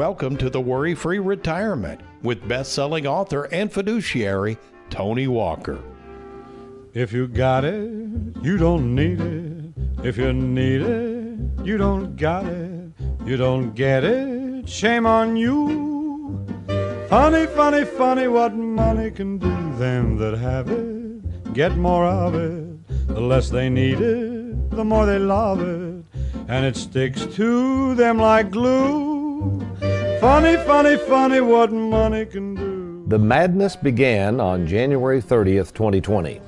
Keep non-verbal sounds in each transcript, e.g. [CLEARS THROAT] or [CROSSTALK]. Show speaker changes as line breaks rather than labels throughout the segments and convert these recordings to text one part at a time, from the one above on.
Welcome to the Worry Free Retirement with best selling author and fiduciary Tony Walker.
If you got it, you don't need it. If you need it, you don't got it. You don't get it, shame on you. Funny, funny, funny what money can do. Them that have it get more of it. The less they need it, the more they love it. And it sticks to them like glue. Funny, funny, funny what money can do.
The madness began on January 30th, 2020.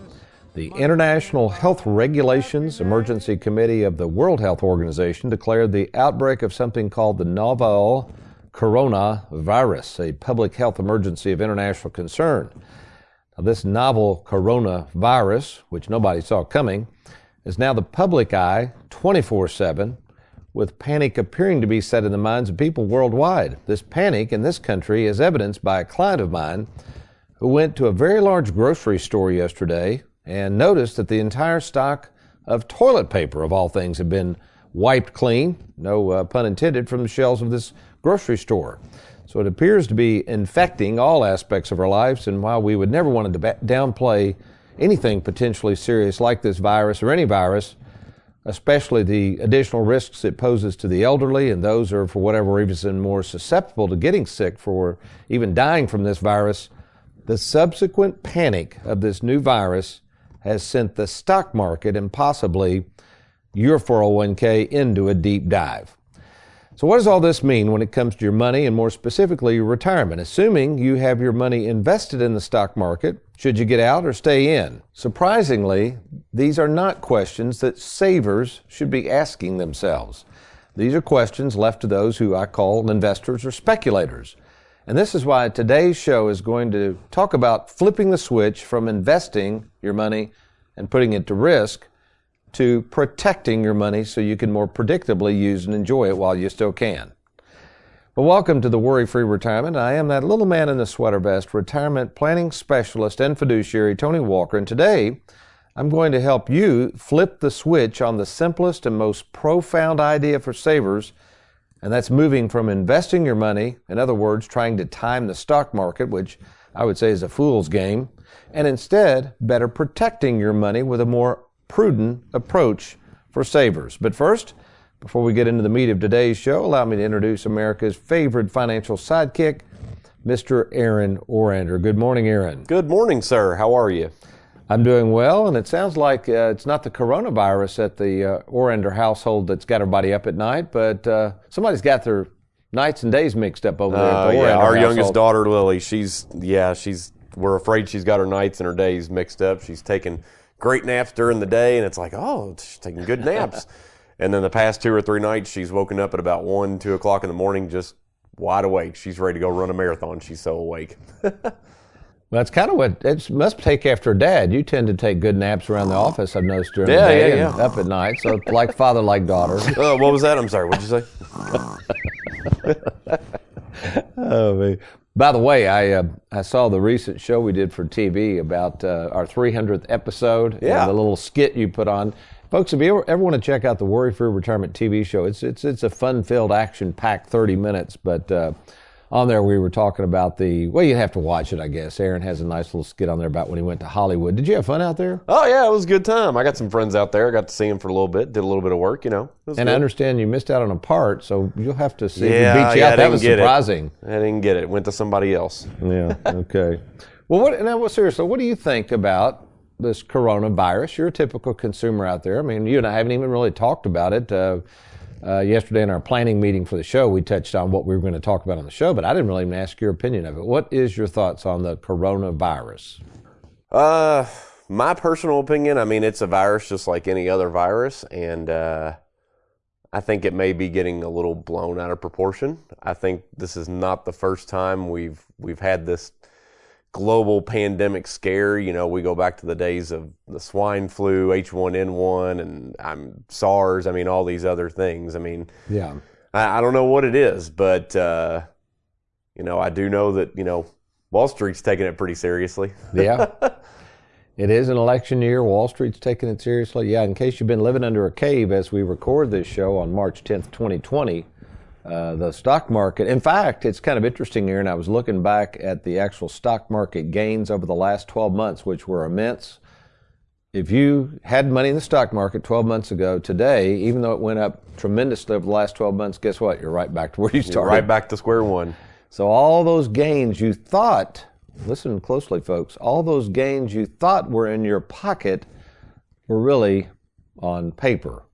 The International Health Regulations Emergency Committee of the World Health Organization declared the outbreak of something called the novel coronavirus, a public health emergency of international concern. Now, this novel coronavirus, which nobody saw coming, is now the public eye 24 7 with panic appearing to be set in the minds of people worldwide. This panic in this country is evidenced by a client of mine who went to a very large grocery store yesterday and noticed that the entire stock of toilet paper, of all things, had been wiped clean, no uh, pun intended, from the shelves of this grocery store. So it appears to be infecting all aspects of our lives, and while we would never want to downplay anything potentially serious like this virus or any virus, especially the additional risks it poses to the elderly and those who are, for whatever reason, more susceptible to getting sick for even dying from this virus, the subsequent panic of this new virus has sent the stock market and possibly your 401k into a deep dive. So, what does all this mean when it comes to your money and more specifically your retirement? Assuming you have your money invested in the stock market, should you get out or stay in? Surprisingly, these are not questions that savers should be asking themselves. These are questions left to those who I call investors or speculators. And this is why today's show is going to talk about flipping the switch from investing your money and putting it to risk to protecting your money so you can more predictably use and enjoy it while you still can. Well, welcome to the Worry Free Retirement. I am that little man in the sweater vest, retirement planning specialist and fiduciary, Tony Walker. And today, I'm going to help you flip the switch on the simplest and most profound idea for savers, and that's moving from investing your money, in other words, trying to time the stock market, which I would say is a fool's game, and instead better protecting your money with a more prudent approach for savers. But first, before we get into the meat of today's show, allow me to introduce America's favorite financial sidekick, Mr. Aaron Orander. Good morning, Aaron.
Good morning, sir. How are you?
I'm doing well, and it sounds like uh, it's not the coronavirus at the uh, Orander household that's got everybody up at night, but uh, somebody's got their nights and days mixed up over there.
Uh,
the
yeah, our
household.
youngest daughter, Lily, she's, yeah, she's, we're afraid she's got her nights and her days mixed up. She's taking great naps during the day, and it's like, oh, she's taking good naps. [LAUGHS] and then the past two or three nights, she's woken up at about one, two o'clock in the morning, just wide awake. She's ready to go run a marathon. She's so awake. [LAUGHS]
Well, that's kind of what it must take after dad. You tend to take good naps around the office. I've noticed during
Yeah,
the day
yeah,
and up at night. So like father, like daughter. [LAUGHS]
uh, what was that? I'm sorry. What'd you say?
oh, man. By the way, I uh, I saw the recent show we did for TV about uh, our 300th episode. and
Yeah.
the little skit you put on. Folks, if you ever, ever want to check out the Worry Free Retirement TV show, it's it's it's a fun-filled, action-packed 30 minutes. But uh, on there, we were talking about the well, you have to watch it, I guess. Aaron has a nice little skit on there about when he went to Hollywood. Did you have fun out there?
Oh, yeah, it was a good time. I got some friends out there. I got to see them for a little bit, did a little bit of work, you know. It
And I understand you missed out on a part, so you'll have to see
Yeah,
who beat you
yeah,
out. That was
get it.
surprising.
I didn't get it. Went to somebody else.
Yeah. [LAUGHS] Okay. well, what now? Well, seriously, what do you think about this coronavirus? You're a typical consumer out there. I mean, you and I haven't even really talked about it. Uh, uh, yesterday in our planning meeting for the show, we touched on what we were going to talk about on the show, but I didn't really even ask your opinion of it. What is your thoughts on the coronavirus?
Uh, my personal opinion, I mean, it's a virus just like any other virus, and uh, I think it may be getting a little blown out of proportion. I think this is not the first time we've we've had this global pandemic scare. You know, we go back to the days of the swine flu, H1N1, and um, SARS. I mean, all these other things. I mean,
Yeah.
I, I don't know what it is, but uh, you know, I do know that you know Wall Street's taking it pretty seriously.
Yeah. [LAUGHS] it is an election year. Wall Street's taking it seriously. Yeah, in case you've been living under a cave as we record this show on March 10th, 2020, uh, the stock market, in fact, it's kind of interesting here, and I was looking back at the actual stock market gains over the last 12 months, which were immense. If you had money in the stock market 12 months ago, today, even though it went up tremendously over the last 12 months, guess what? You're right back to where you
You're
started.
right back to square one.
So all those gains you thought, listen closely, folks, all those gains you thought were in your pocket were really on paper.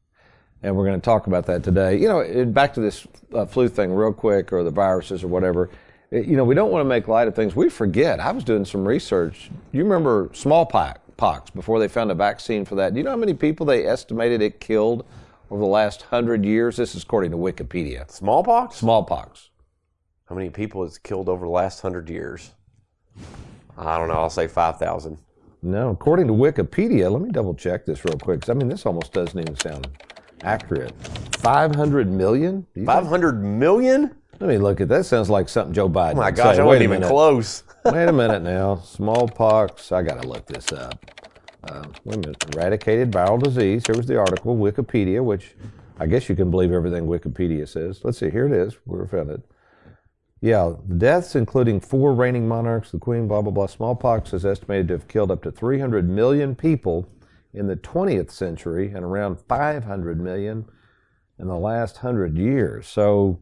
And we're going to talk about that today. You know, back to this uh, flu thing real quick or the viruses or whatever. You know, we don't want to make light of things. We forget. I was doing some research. You remember smallpox before they found a vaccine for that. Do you know how many people they estimated it killed over the last hundred years? This is according to Wikipedia.
Smallpox.
Smallpox.
How many people has killed over the last hundred years? I don't know. I'll say five thousand.
No, according to Wikipedia, let me double check this real quick. I mean, this almost doesn't even sound accurate. 500 million? Do you
Five
think-
hundred million?
Let me look at that. Sounds like something Joe Biden.
Oh my gosh,
say.
I
Wait
wasn't
a
even
minute.
close. [LAUGHS]
Wait a [LAUGHS] minute now. Smallpox. I got to look this up. Uh, wait a minute. Eradicated viral disease. Here was the article, Wikipedia, which I guess you can believe everything Wikipedia says. Let's see. Here it is. We're offended. Yeah, the deaths, including four reigning monarchs, the Queen, blah, blah, blah. Smallpox is estimated to have killed up to 300 million people in the 20th century and around 500 million in the last 100 years. So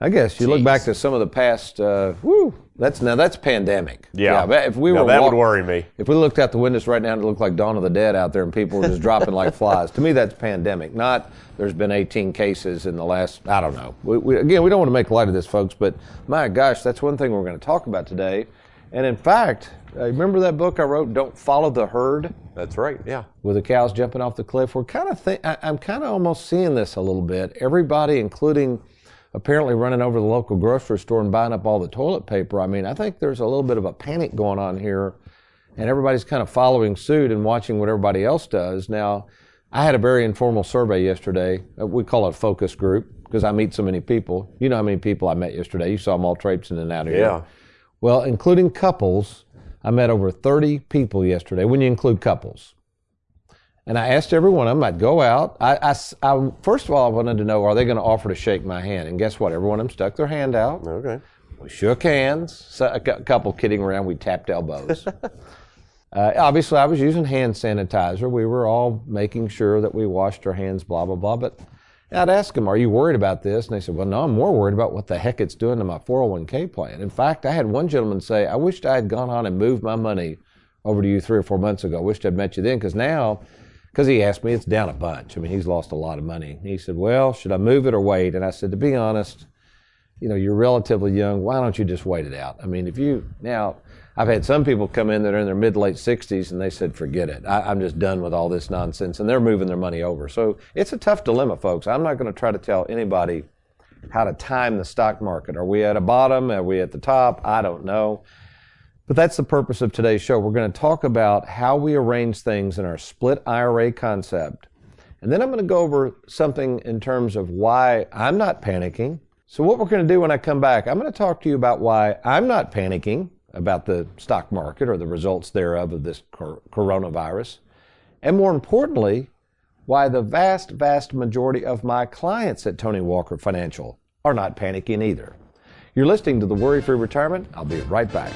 I guess you look back to some of the past, uh, whew, that's now that's pandemic.
Yeah.
but if we were
that
walk-
would worry me.
If we looked out the windows right now, it looked like Dawn of the Dead out there, and people were just dropping like [LAUGHS] flies. To me, that's pandemic. Not there's been 18 cases in the last. I don't know. We, we, again, we don't want to make light of this, folks, but my gosh, that's one thing we're going to talk about today. And in fact, uh, remember that book I wrote, "Don't Follow the Herd,"
That's right. Yeah.
with the cows jumping off the cliff. We're kind of think. I'm kind of almost seeing this a little bit. Everybody, including apparently running over the local grocery store and buying up all the toilet paper. I mean, I think there's a little bit of a panic going on here, and everybody's kind of following suit and watching what everybody else does. Now, I had a very informal survey yesterday. Uh, We call it a focus group because I meet so many people. You know how many people I met yesterday. You saw them all traipsing in and out of here.
Yeah.
Well, including couples, I met over 30 people yesterday when you include couples. And I asked every one of them, I'd go out. I first of all, I wanted to know, are they going to offer to shake my hand? And guess what? Every one of them stuck their hand out.
Okay.
We shook hands. So, a couple kidding around, we tapped elbows. [LAUGHS] uh, obviously, I was using hand sanitizer. We were all making sure that we washed our hands, blah, blah, blah. But I'd ask them, Are you worried about this? And they said, Well, no, I'm more worried about what the heck it's doing to my 401k plan. In fact, I had one gentleman say, I wished I had gone on and moved my money over to you three or four months ago. I wished I'd met you then because now, because he asked me, it's down a bunch. I mean, he's lost a lot of money. He said, Well, should I move it or wait? And I said, To be honest, you know, you're relatively young. Why don't you just wait it out? I mean, if you now, I've had some people come in that are in their mid late 60s and they said, forget it. I, I'm just done with all this nonsense. And they're moving their money over. So it's a tough dilemma, folks. I'm not going to try to tell anybody how to time the stock market. Are we at a bottom? Are we at the top? I don't know. But that's the purpose of today's show. We're going to talk about how we arrange things in our split IRA concept. And then I'm going to go over something in terms of why I'm not panicking. So, what we're going to do when I come back, I'm going to talk to you about why I'm not panicking about the stock market or the results thereof of this cor- coronavirus. And more importantly, why the vast, vast majority of my clients at Tony Walker Financial are not panicking either. You're listening to the Worry Free Retirement. I'll be right back.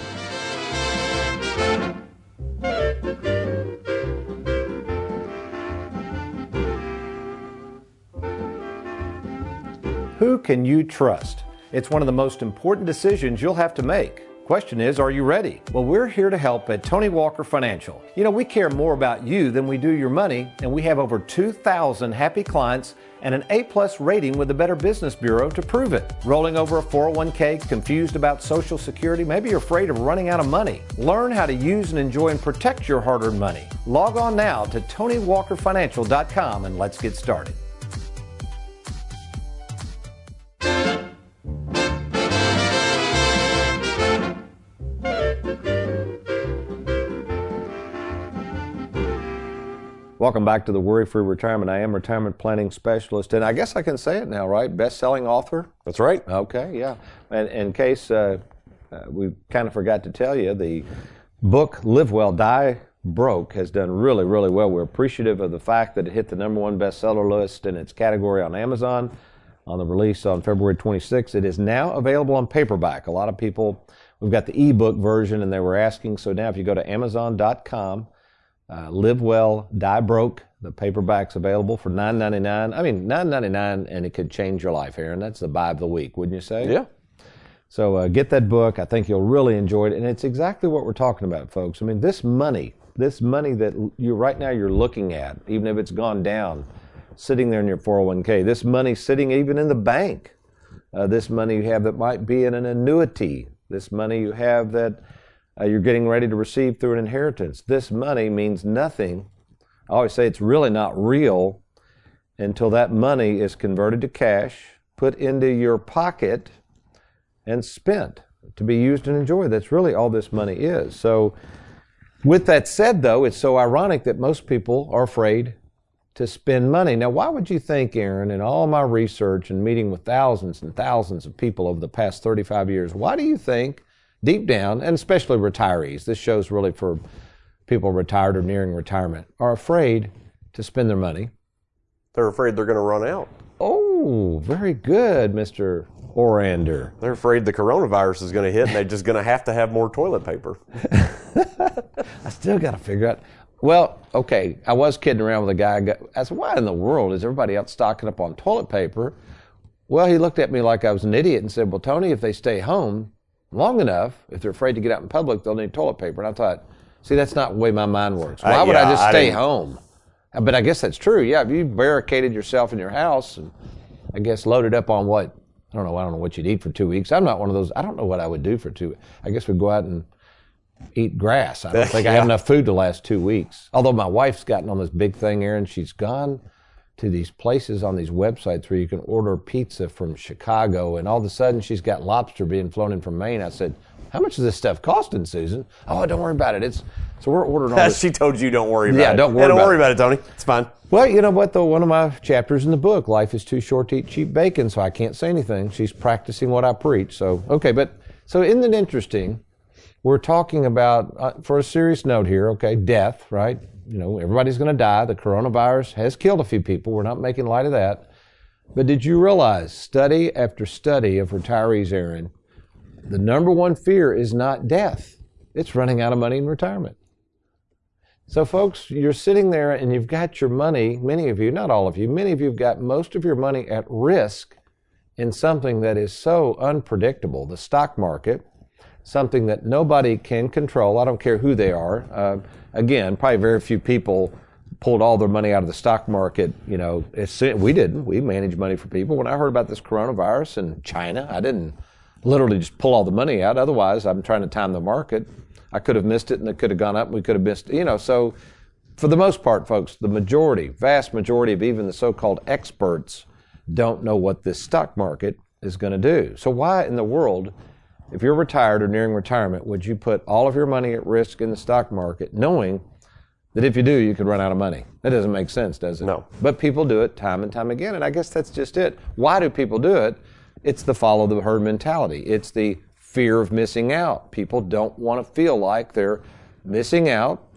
Who can you trust? It's one of the most important decisions you'll have to make. Question is, are you ready? Well, we're here to help at Tony Walker Financial. You know, we care more about you than we do your money, and we have over 2,000 happy clients and an A plus rating with the Better Business Bureau to prove it. Rolling over a 401k, confused about Social Security, maybe you're afraid of running out of money. Learn how to use and enjoy and protect your hard earned money. Log on now to TonyWalkerFinancial.com and let's get started. Welcome back to the Worry Free Retirement. I am retirement planning specialist, and I guess I can say it now, right? Best selling author?
That's right.
Okay, yeah. And in case uh, uh, we kind of forgot to tell you, the book Live Well, Die Broke has done really, really well. We're appreciative of the fact that it hit the number one bestseller list in its category on Amazon on the release on February 26th. It is now available on paperback. A lot of people, we've got the ebook version, and they were asking. So now, if you go to Amazon.com, uh, Live Well, Die Broke, the paperback's available for $9.99. I mean, $9.99, and it could change your life, Aaron. That's the buy of the week, wouldn't you say?
Yeah.
So uh, get that book. I think you'll really enjoy it, and it's exactly what we're talking about, folks. I mean, this money, this money that you right now you're looking at, even if it's gone down, sitting there in your 401k, this money sitting even in the bank, uh, this money you have that might be in an annuity, this money you have that uh, you're getting ready to receive through an inheritance. This money means nothing. I always say it's really not real until that money is converted to cash, put into your pocket, and spent to be used and enjoyed. That's really all this money is. So, with that said, though, it's so ironic that most people are afraid to spend money. Now, why would you think, Aaron, in all my research and meeting with thousands and thousands of people over the past 35 years, why do you think deep down, and especially retirees, this show's really for people retired or nearing retirement, are afraid to spend their money.
They're afraid they're going to run out.
Oh, very good, Mr. Orander.
They're afraid the coronavirus is going to hit and they're just going to have to have more toilet paper. [LAUGHS]
I still got to figure out. Well, okay, I was kidding around with a guy. I said, why in the world is everybody out stocking up on toilet paper? Well, he looked at me like I was an idiot and said, well, Tony, if they stay home, long enough, if they're afraid to get out in public, they'll need toilet paper. And I thought, see, that's not the way my mind works. Why would
yeah,
I just stay
didn't-
home? Uh, But I guess that's true. Yeah, if you barricaded yourself in your house and I guess loaded up on what I don't know. I don't know what you'd eat for two weeks. I'm not one of those. I don't know what I would do for two. I guess we'd go out and eat grass. I don't think I have [LAUGHS] enough food to last two weeks. Although my wife's gotten on this big thing, Aaron. She's gone to these places on these websites where you can order pizza from Chicago, and all of a sudden she's got lobster being flown in from Maine. I said, "How much is this stuff costing, Susan?" Oh, don't worry about it. It's so we're ordering all [LAUGHS] this.
she told you don't worry about
Yeah,
it.
don't
Hey,
worry
don't
about
worry
it.
about it, Tony. It's fine.
Well, you know what, though? One of my chapters in the book, Life is Too Short to Eat Cheap Bacon, so I can't say anything. She's practicing what I preach. So, okay, but so isn't it interesting? We're talking about, uh, for a serious note here, okay, death, right? You know, everybody's going to die. The coronavirus has killed a few people. We're not making light of that. But did you realize, study after study of retirees, Aaron, the number one fear is not death, it's running out of money in retirement. So, folks, you're sitting there and you've got your money, many of you, not all of you, many of you have got most of your money at risk in something that is so unpredictable the stock market, something that nobody can control. I don't care who they are. Uh, again, probably very few people pulled all their money out of the stock market. You know, we didn't. We manage money for people. When I heard about this coronavirus in China, I didn't literally just pull all the money out. Otherwise, I'm trying to time the market. I could have missed it and it could have gone up and we could have missed, you know, so for the most part, folks, the majority, vast majority of even the so-called experts don't know what this stock market is going to do. So why in the world, if you're retired or nearing retirement, would you put all of your money at risk in the stock market knowing that if you do, you could run out of money? That doesn't make sense, does it?
No.
But people do it time and time again, and I guess that's just it. Why do people do it? It's the follow the herd mentality. It's the fear of missing out. People don't want to feel like they're missing out.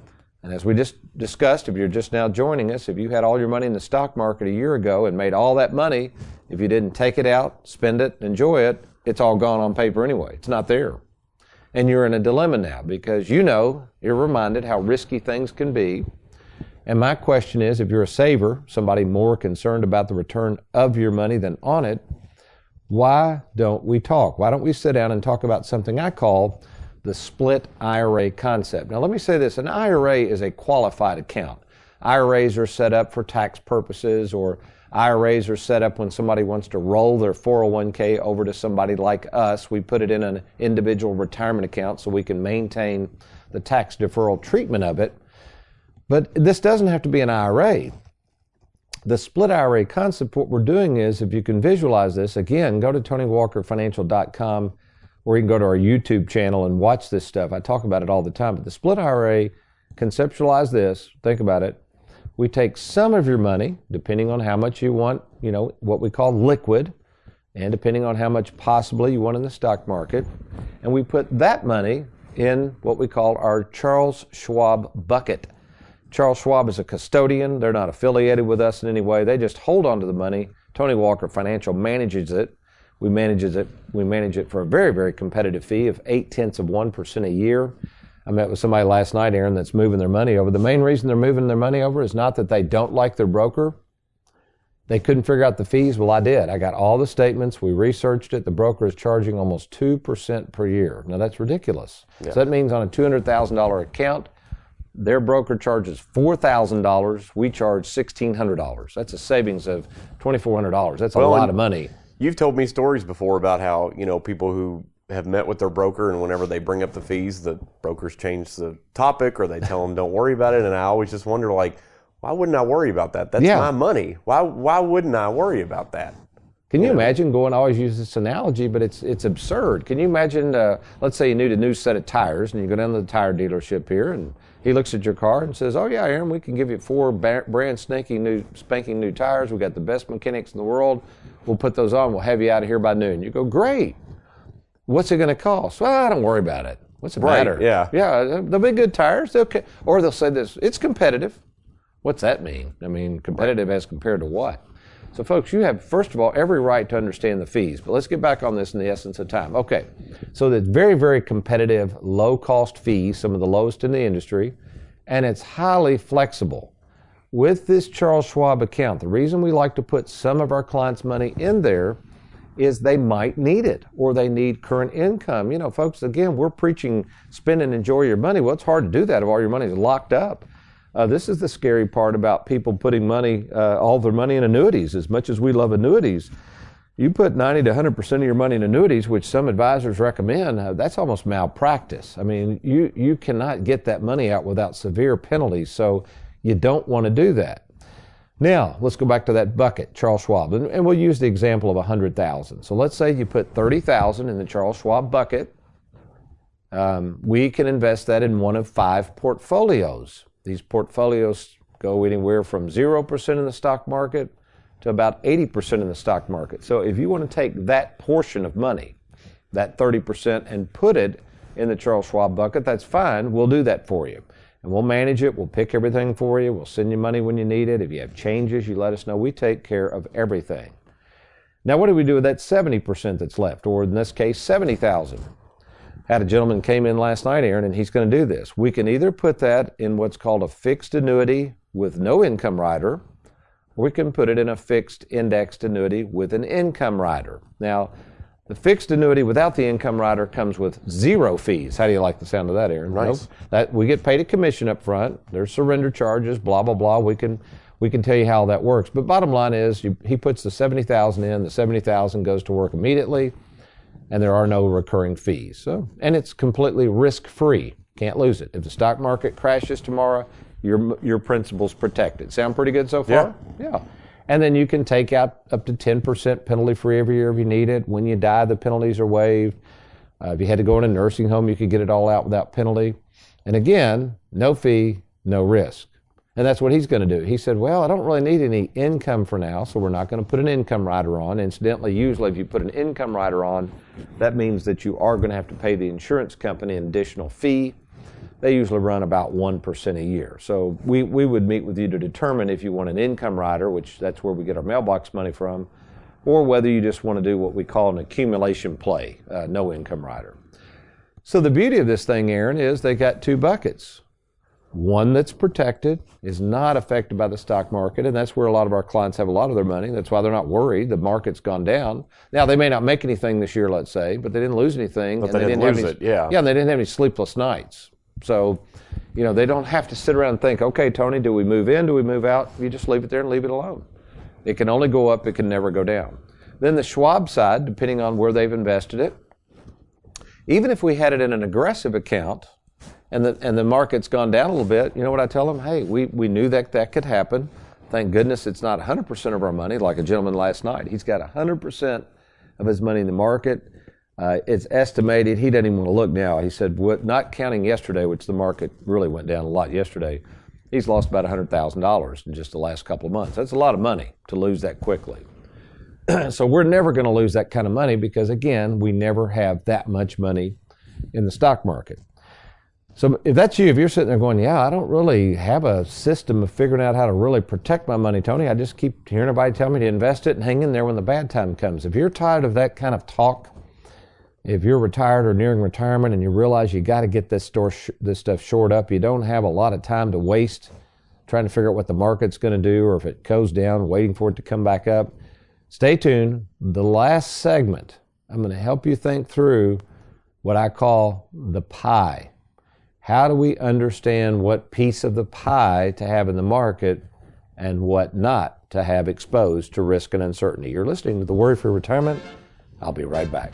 And as we just discussed, if you're just now joining us, if you had all your money in the stock market a year ago and made all that money, if you didn't take it out, spend it, enjoy it, it's all gone on paper anyway. It's not there. And you're in a dilemma now because you know, you're reminded how risky things can be. And my question is if you're a saver, somebody more concerned about the return of your money than on it, why don't we talk? Why don't we sit down and talk about something I call the split IRA concept? Now, let me say this an IRA is a qualified account. IRAs are set up for tax purposes, or IRAs are set up when somebody wants to roll their 401k over to somebody like us. We put it in an individual retirement account so we can maintain the tax deferral treatment of it. But this doesn't have to be an IRA the split IRA concept, what we're doing is, if you can visualize this, again, go to TonyWalkerFinancial.com or you can go to our YouTube channel and watch this stuff. I talk about it all the time. But the split IRA, conceptualize this, think about it. We take some of your money, depending on how much you want, you know, what we call liquid, and depending on how much possibly you want in the stock market, and we put that money in what we call our Charles Schwab bucket. Charles Schwab is a custodian. They're not affiliated with us in any way. They just hold on to the money. Tony Walker Financial manages it. We manages it. We manage it for a very, very competitive fee of eight tenths of one percent a year. I met with somebody last night, Aaron, that's moving their money over. The main reason they're moving their money over is not that they don't like their broker. They couldn't figure out the fees. Well, I did. I got all the statements. We researched it. The broker is charging almost 2% per year. Now, that's ridiculous. Yeah. So that means on a $200,000 account, their broker charges $4,000. We charge $1,600. That's a savings of $2,400. That's well, a lot of money.
You've told me stories before about how, you know, people who have met with their broker, and whenever they bring up the fees, the brokers change the topic or they tell them don't worry about it. And I always just wonder, like, why wouldn't I worry about that? That's yeah. my money. Why why wouldn't I worry about that?
Can you, you imagine going? I always use this analogy, but it's it's absurd. Can you imagine? Uh, let's say you need a new set of tires, and you go down to the tire dealership here, and he looks at your car and says, "Oh yeah, Aaron, we can give you four brand spanking new spanking new tires. We got the best mechanics in the world. We'll put those on. We'll have you out of here by noon." You go, "Great." What's it going to cost? Well, I don't worry about it. What's the right, matter?
Yeah.
Yeah, they'll be good tires. They'll, or they'll say this, it's competitive. What's that mean? I mean, competitive as compared to what? So, folks, you have, first of all, every right to understand the fees, but let's get back on this in the essence of time. Okay, so the very, very competitive, low cost fees, some of the lowest in the industry, and it's highly flexible. With this Charles Schwab account, the reason we like to put some of our clients' money in there is they might need it or they need current income. You know, folks, again, we're preaching spend and enjoy your money. Well, it's hard to do that if all your money is locked up. Uh, this is the scary part about people putting money, uh, all their money in annuities. As much as we love annuities, you put 90 to 100% of your money in annuities, which some advisors recommend, uh, that's almost malpractice. I mean, you, you cannot get that money out without severe penalties, so you don't want to do that. Now, let's go back to that bucket, Charles Schwab, and, and we'll use the example of 100,000. So let's say you put 30,000 in the Charles Schwab bucket. Um, we can invest that in one of five portfolios. These portfolios go anywhere from 0% in the stock market to about 80% in the stock market. So if you want to take that portion of money, that 30%, and put it in the Charles Schwab bucket, that's fine. We'll do that for you and we'll manage it. We'll pick everything for you. We'll send you money when you need it. If you have changes, you let us know. We take care of everything. Now, what do we do with that 70% that's left, or in this case, 70,000? Had a gentleman came in last night, Aaron, and he's going to do this. We can either put that in what's called a fixed annuity with no income rider, or we can put it in a fixed indexed annuity with an income rider. Now, the fixed annuity without the income rider comes with zero fees. How do you like the sound of that, Aaron?
Nice.
Nope. That we get paid a commission up front. There's surrender charges, blah blah blah. We can we can tell you how that works. But bottom line is, you, he puts the seventy thousand in. The seventy thousand goes to work immediately, and there are no recurring fees. So and it's completely risk free. Can't lose it. If the stock market crashes tomorrow, your your principal's protected. Sound pretty good so far?
Yeah. Yeah.
And then you can take out up to 10% penalty free every year if you need it. When you die, the penalties are waived. Uh, if you had to go in a nursing home, you could get it all out without penalty. And again, no fee, no risk. And that's what he's going to do. He said, Well, I don't really need any income for now, so we're not going to put an income rider on. Incidentally, usually if you put an income rider on, that means that you are going to have to pay the insurance company an additional fee they usually run about 1% a year. So we, we would meet with you to determine if you want an income rider, which that's where we get our mailbox money from, or whether you just want to do what we call an accumulation play, uh, no income rider. So the beauty of this thing, Aaron, is they got two buckets. One that's protected is not affected by the stock market, and that's where a lot of our clients have a lot of their money. That's why they're not worried. The market's gone down. Now they may not make anything this year, let's say, but they didn't lose anything.
But they, they, didn't, didn't lose
any,
it, yeah.
Yeah, and they didn't have any sleepless nights. So, you know, they don't have to sit around and think, okay, Tony, do we move in? Do we move out? You just leave it there and leave it alone. It can only go up, it can never go down. Then the Schwab side, depending on where they've invested it, even if we had it in an aggressive account and the, and the market's gone down a little bit, you know what I tell them? Hey, we, we knew that that could happen. Thank goodness it's not 100% of our money, like a gentleman last night. He's got 100% of his money in the market. Uh, it's estimated, he doesn't even want to look now. He said, what, not counting yesterday, which the market really went down a lot yesterday, He's lost about $100,000 in just the last couple of months. That's a lot of money to lose that quickly. [CLEARS THROAT] so we're never going to lose that kind of money because, again, we never have that much money in the stock market. So if that's you, if you're sitting there going, yeah, I don't really have a system of figuring out how to really protect my money, Tony. I just keep hearing everybody tell me to invest it and hang in there when the bad time comes. If you're tired of that kind of talk, if you're retired or nearing retirement and you realize you got to get this store this stuff shored up, you don't have a lot of time to waste trying to figure out what the market's going to do or if it goes down, waiting for it to come back up. Stay tuned. The last segment, I'm going to help you think through what I call the pie how do we understand what piece of the pie to have in the market and what not to have exposed to risk and uncertainty? You're listening to The Worry Free Retirement. I'll be right back.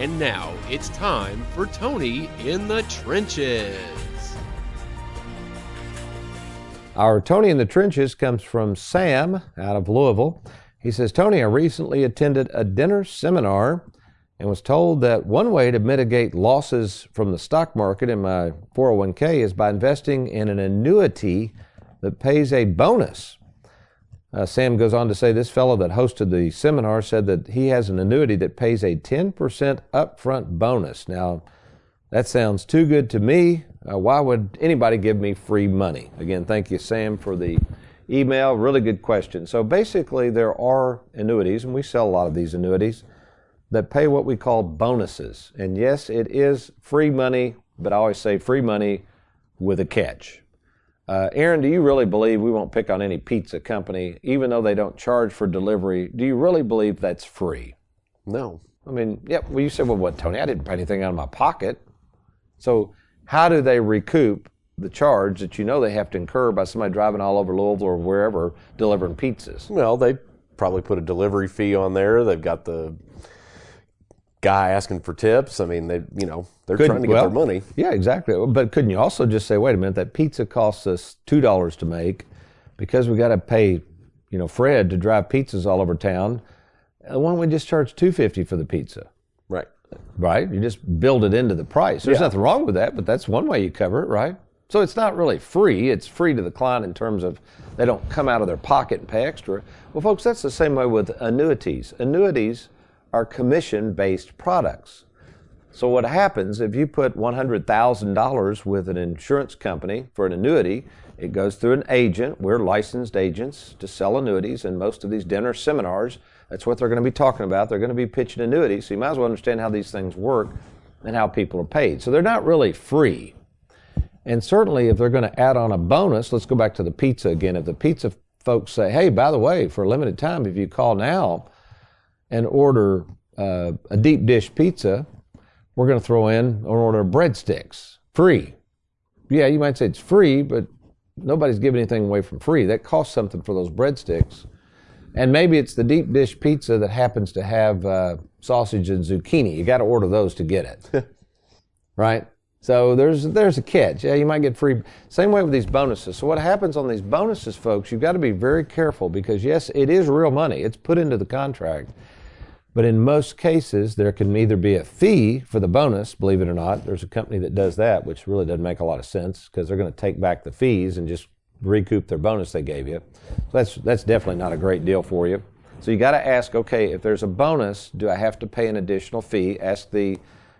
And now it's time for Tony in the Trenches.
Our Tony in the Trenches comes from Sam out of Louisville. He says, Tony, I recently attended a dinner seminar and was told that one way to mitigate losses from the stock market in my 401k is by investing in an annuity that pays a bonus uh, Sam goes on to say this fellow that hosted the seminar said that he has an annuity that pays a 10% upfront bonus. Now, that sounds too good to me. Uh, why would anybody give me free money? Again, thank you, Sam, for the email. Really good question. So basically, there are annuities, and we sell a lot of these annuities, that pay what we call bonuses. And yes, it is free money, but I always say free money with a catch. Uh, Aaron, do you really believe we won't pick on any pizza company, even though they don't charge for delivery? Do you really believe that's free?
No.
I mean, yeah. Well, you said, well, what, Tony? I didn't pay anything out of my pocket. So, how do they recoup the charge that you know they have to incur by somebody driving all over Louisville or wherever delivering pizzas?
Well, they probably put a delivery fee on there. They've got the guy asking for tips. I mean, they, you know, they're Could, trying to get well, their money.
Yeah, exactly. But couldn't you also just say, wait a minute, that pizza costs us two dollars to make because we got to pay, you know, Fred to drive pizzas all over town. Uh, why don't we just charge two fifty for the pizza?
Right.
Right. You just build it into the price. There's yeah. nothing wrong with that, but that's one way you cover it, right? So it's not really free. It's free to the client in terms of they don't come out of their pocket and pay extra. Well, folks, that's the same way with annuities. Annuities are commission based products. So, what happens if you put $100,000 with an insurance company for an annuity? It goes through an agent. We're licensed agents to sell annuities, and most of these dinner seminars, that's what they're going to be talking about. They're going to be pitching annuities. So, you might as well understand how these things work and how people are paid. So, they're not really free. And certainly, if they're going to add on a bonus, let's go back to the pizza again. If the pizza folks say, hey, by the way, for a limited time, if you call now, and order uh, a deep dish pizza, we're going to throw in or order of breadsticks free. Yeah, you might say it's free, but nobody's giving anything away from free. That costs something for those breadsticks. And maybe it's the deep dish pizza that happens to have uh, sausage and zucchini. You got to order those to get it, [LAUGHS] right? So there's there's a catch. Yeah, you might get free. Same way with these bonuses. So what happens on these bonuses, folks? You've got to be very careful because yes, it is real money. It's put into the contract, but in most cases, there can either be a fee for the bonus, believe it or not. There's a company that does that, which really doesn't make a lot of sense because they're going to take back the fees and just recoup their bonus they gave you. So that's, that's definitely not a great deal for you. So you got to ask, okay, if there's a bonus, do I have to pay an additional fee? Ask the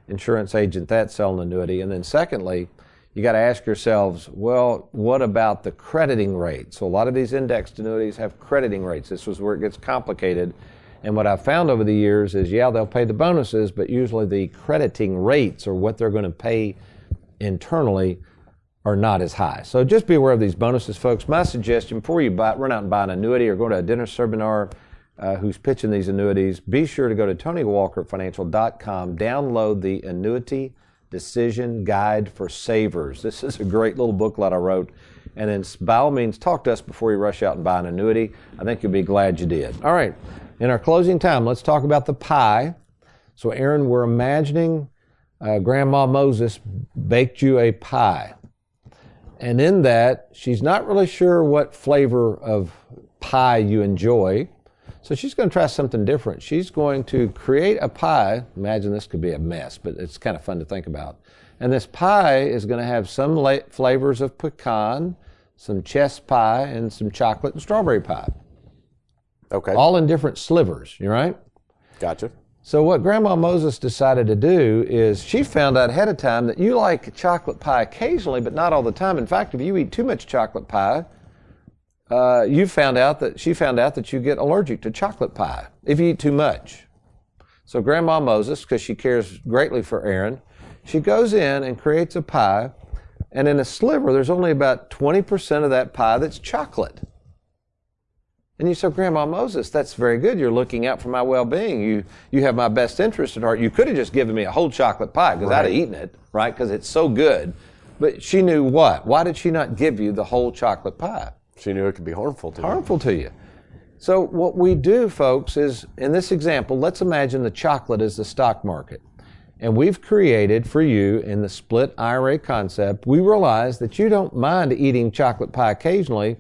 insurance agent that selling annuity. And then secondly, you got to ask yourselves, well, what about the crediting rate? So a lot of these indexed annuities have crediting rates. This was where it gets complicated and what I've found over the years is, yeah, they'll pay the bonuses, but usually the crediting rates or what they're going to pay internally are not as high. So just be aware of these bonuses, folks. My suggestion before you buy, run out and buy an annuity or go to a dinner seminar uh, who's pitching these annuities, be sure to go to TonyWalkerFinancial.com, download the Annuity Decision Guide for Savers. This is a great little booklet I wrote. And then, by all means, talk to us before you rush out and buy an annuity. I think you'll be glad you did. All right, in our closing time, let's talk about the pie. So, Aaron, we're imagining uh, Grandma Moses baked you a pie. And in that, she's not really sure what flavor of pie you enjoy. So she's going to try something different. She's going to create a pie. Imagine this could be a mess, but it's kind of fun to think about. And this pie is going to have some la- flavors of pecan, some chess pie, and some chocolate and strawberry pie.
Okay.
All in different slivers, you right?
Gotcha.
So what Grandma Moses decided to do is she found out ahead of time that you like chocolate pie occasionally, but not all the time. In fact, if you eat too much chocolate pie, uh, you found out that she found out that you get allergic to chocolate pie if you eat too much. So Grandma Moses, because she cares greatly for Aaron, she goes in and creates a pie, and in a sliver, there's only about 20% of that pie that's chocolate. And you say, Grandma Moses, that's very good. You're looking out for my well-being. You you have my best interest at heart. You could have just given me a whole chocolate pie because I'd have eaten it, right? Because it's so good. But she knew what? Why did she not give you the whole chocolate pie?
She knew it could be harmful to you.
harmful to you. So what we do, folks, is in this example, let's imagine the chocolate is the stock market. And we've created for you in the split IRA concept, we realize that you don't mind eating chocolate pie occasionally,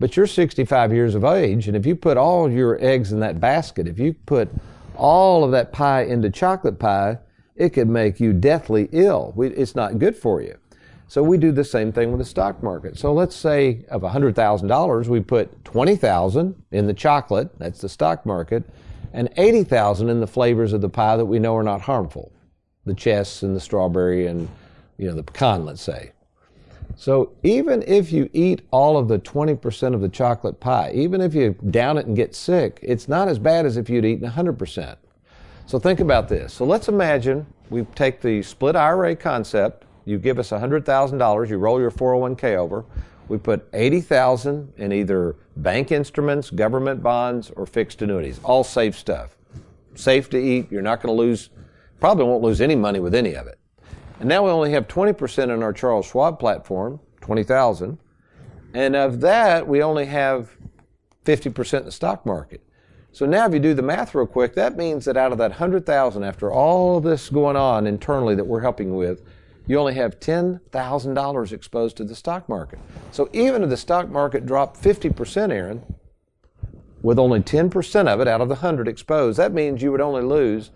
but you're 65 years of age, and if you put all your eggs in that basket, if you put all of that pie into chocolate pie, it could make you deathly ill. We, it's not good for you. So we do the same thing with the stock market. So let's say of $100,000, we put 20,000 in the chocolate, that's the stock market, and 80,000 in the flavors of the pie that we know are not harmful. The chess and the strawberry and you know the pecan, let's say. So even if you eat all of the 20% of the chocolate pie, even if you down it and get sick, it's not as bad as if you'd eaten 100%. So think about this. So let's imagine we take the split IRA concept. You give us $100,000, you roll your 401k over. We put 80,000 in either bank instruments, government bonds, or fixed annuities. All safe stuff. Safe to eat. You're not going to lose, probably won't lose any money with any of it. And now we only have 20% in our Charles Schwab platform, 20,000. And of that, we only have 50% in the stock market. So now if you do the math real quick, that means that out of that 100,000 after all this going on internally that we're helping with, you only have $10,000 exposed to the stock market. So even if the stock market dropped 50%, Aaron, with only 10% of it out of the 100 exposed, that means you would only lose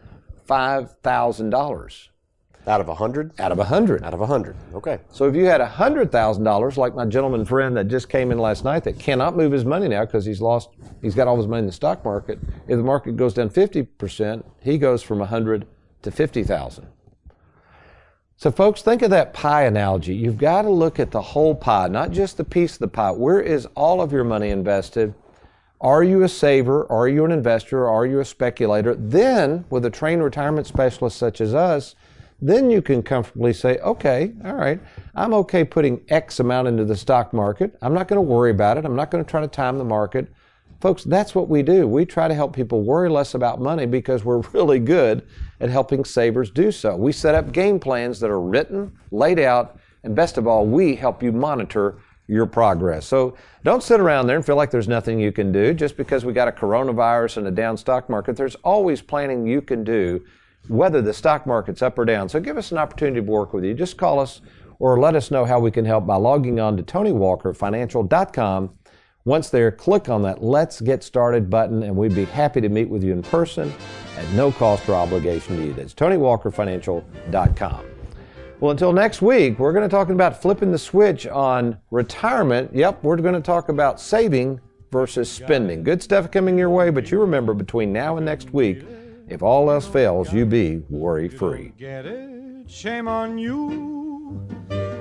$5,000
Out of a hundred?
out of a 100.
Out of a hundred. Okay.
So if you had a $100,000, like my gentleman friend that just came in last night that cannot move his money now because he's lost, he's got all his money in the stock market. If the market goes down 50%, he goes from a 100 to 50,000. So folks, think of that pie analogy. You've got to look at the whole pie, not just the piece of the pie. Where is all of your money invested? Are you a saver? Are you an investor? Are you a speculator? Then, with a trained retirement specialist such as us, then you can comfortably say, okay, all right, I'm okay putting X amount into the stock market. I'm not going to worry about it. I'm not going to try to time the market. Folks, that's what we do. We try to help people worry less about money because we're [LAUGHS] really good at helping savers do so. We set up game plans that are written, laid out, and best of all, we help you monitor your progress. So don't sit around there and feel like there's nothing you can do. Just because we got a coronavirus and a down stock market, there's always planning you can do, whether the stock market's up or down. So give us an opportunity to work with you. Just call us or let us know how we can help by logging on to TonyWalkerFinancial.com. Once there, click on that Let's Get Started button, and we'd be happy to meet with you in person at no cost or obligation to you. That's TonyWalkerFinancial.com. Well, until next week, we're going to talk about flipping the switch on retirement. Yep, we're going to talk about saving versus spending. Good stuff coming your way, but you remember between now and next week, if all else fails, you be worry free.
Get it? Shame on you.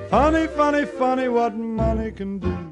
Funny, funny, funny what money can do.